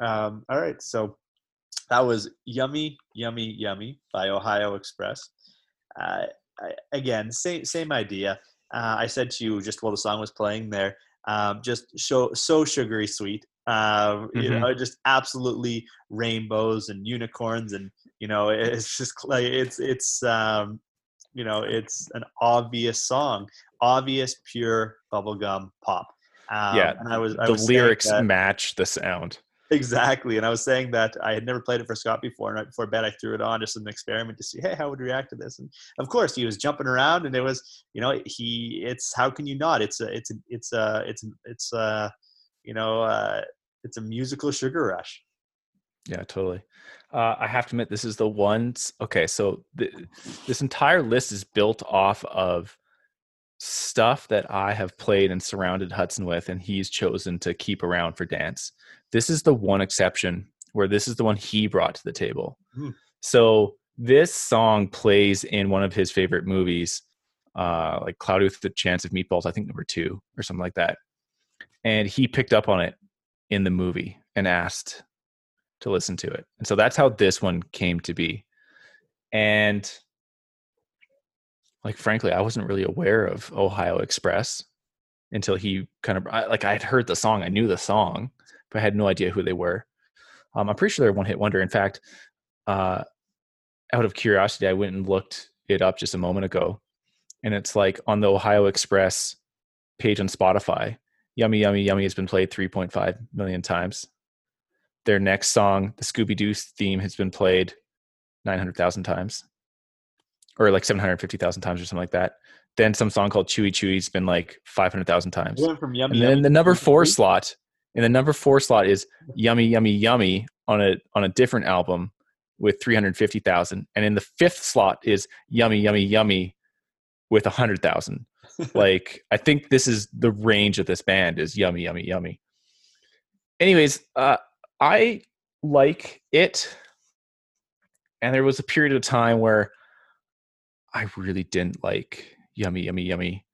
Um, all right, so that was "Yummy, Yummy, Yummy" by Ohio Express. Uh, I, again, same same idea. Uh, I said to you just while the song was playing there, um, just so so sugary sweet. Uh, you Mhm. know, just absolutely rainbows and unicorns, and you know, it's just like it's it's um, you know, it's an obvious song, obvious pure bubblegum pop. Um, Yeah, and I was I the was lyrics match the sound. Exactly. And I was saying that I had never played it for Scott before. And right before bed, I threw it on just as an experiment to see, hey, how would he react to this? And of course, he was jumping around, and it was, you know, he. It's how can you not? It's a, it's a, it's a, it's a, it's a, you know, uh, it's a musical sugar rush. Yeah, totally. Uh, I have to admit, this is the ones. Okay, so th- this entire list is built off of stuff that I have played and surrounded Hudson with, and he's chosen to keep around for dance. This is the one exception where this is the one he brought to the table. Hmm. So this song plays in one of his favorite movies, uh, like Cloudy with the Chance of Meatballs, I think number two or something like that. And he picked up on it in the movie and asked to listen to it. And so that's how this one came to be. And like frankly, I wasn't really aware of Ohio Express until he kind of I, like I had heard the song, I knew the song, but I had no idea who they were. Um, I'm pretty sure they're one hit wonder. In fact, uh, out of curiosity, I went and looked it up just a moment ago, and it's like on the Ohio Express page on Spotify. Yummy, yummy, yummy has been played 3.5 million times. Their next song, the Scooby Doo theme, has been played 900,000 times, or like 750,000 times, or something like that. Then some song called Chewy Chewy's been like 500,000 times. Went from yummy. And then yummy the number four slot, and the number four slot is Yummy, Yummy, Yummy on a on a different album with 350,000. And in the fifth slot is Yummy, Yummy, Yummy with 100,000 like i think this is the range of this band is yummy yummy yummy anyways uh i like it and there was a period of time where i really didn't like yummy yummy yummy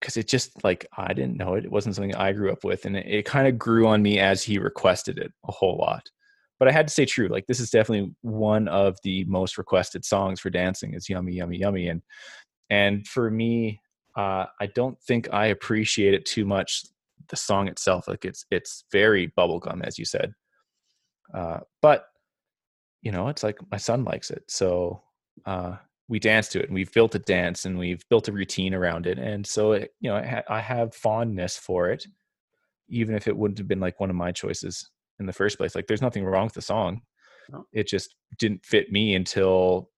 because it just like i didn't know it it wasn't something i grew up with and it, it kind of grew on me as he requested it a whole lot but i had to say true like this is definitely one of the most requested songs for dancing is yummy yummy yummy and and for me uh, I don't think I appreciate it too much. The song itself, like it's it's very bubblegum, as you said. Uh, but you know, it's like my son likes it, so uh, we dance to it, and we've built a dance, and we've built a routine around it, and so it, you know, I, ha- I have fondness for it, even if it wouldn't have been like one of my choices in the first place. Like, there's nothing wrong with the song; No. it just didn't fit me until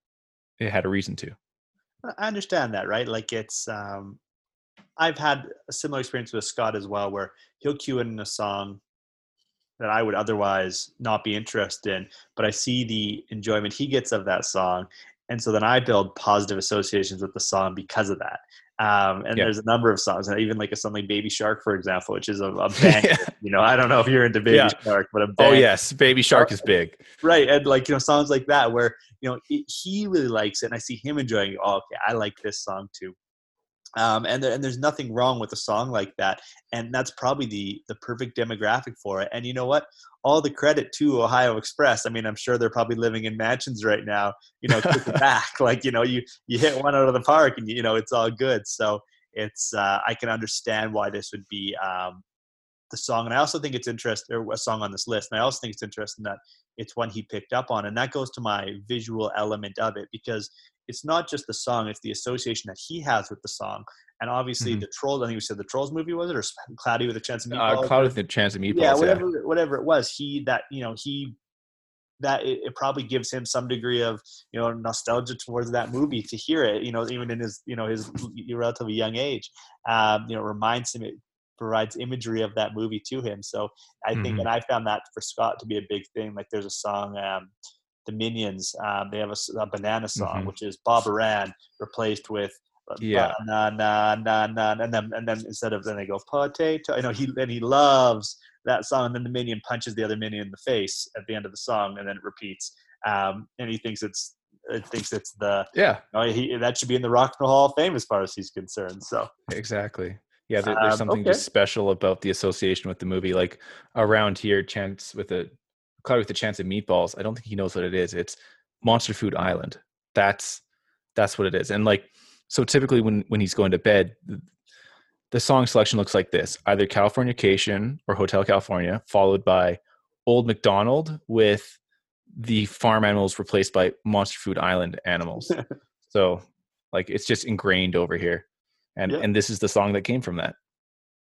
it had a reason to. I understand that, right? Like it's um I've had a similar experience with Scott as well where he'll cue in a song that I would otherwise not be interested in, but I see the enjoyment he gets of that song. And so then I build positive associations with the song because of that. Um, and Yeah. there's a number of songs, and even like a song like Baby Shark, for example, which is a, a bang. You know, I don't know if you're into Baby Yeah. Shark, but a Oh yes, Baby Shark is big. right and like you know songs like that where you know it, he really likes it and i see him enjoying it oh okay i like this song too um, and, there, and there's nothing wrong with a song like that and that's probably the the perfect demographic for it and you know what all the credit to ohio express. I mean i'm sure they're probably living in mansions right now you know back like you know you you hit one out of the park and you know it's all good. So it's uh, i can understand why this would be um, the song. And i also think it's interesting or a song on this list and i also think it's interesting that it's one he picked up on and that goes to my visual element of it because it's not just the song it's the association that he has with the song and obviously Mhm. the trolls i think we said the trolls movie was it or cloudy with a chance of Uh, meatballs Cloud with a chance of meatballs. yeah whatever whatever it was he that you know he that it, it probably gives him some degree of you know nostalgia towards that movie to hear it you know even in his you know his relatively young age um you know reminds him it provides imagery of that movie to him so i think Mhm. and i found that for scott to be a big thing like there's a song um the minions um they have a banana song Mhm. which is Barbara Ann replaced with uh, Yeah. na na na na and then and then instead of then they go potato you know he and he loves that song and then the minion punches the other minion in the face at the end of the song and then it repeats um and he thinks it's it thinks it's the Yeah, you know, he that should be in the rock and roll hall of fame as far as he's concerned so exactly. Yeah, there, there's Um, something okay. just special about the association with the movie. Like around here, Chance with a Cloudy with a Chance of Meatballs, I don't think he knows what it is. It's Monster Food Island. That's that's what it is. And like so typically when when he's going to bed, the song selection looks like this: either Californication or Hotel California, followed by Old McDonald with the farm animals replaced by Monster Food Island animals. so like it's just ingrained over here. And Yeah. and this is the song that came from that.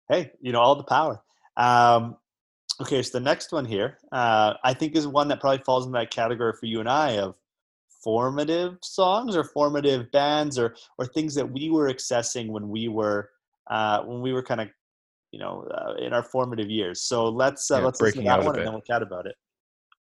hey, you know, all the power. Um, okay, so the next one here, uh, I think is one that probably falls in that category for you and I of formative songs or formative bands or or things that we were accessing when we were uh, when we were kind of you know uh, in our formative years. So let's uh, Yeah, let's listen to that one and then we'll chat about it.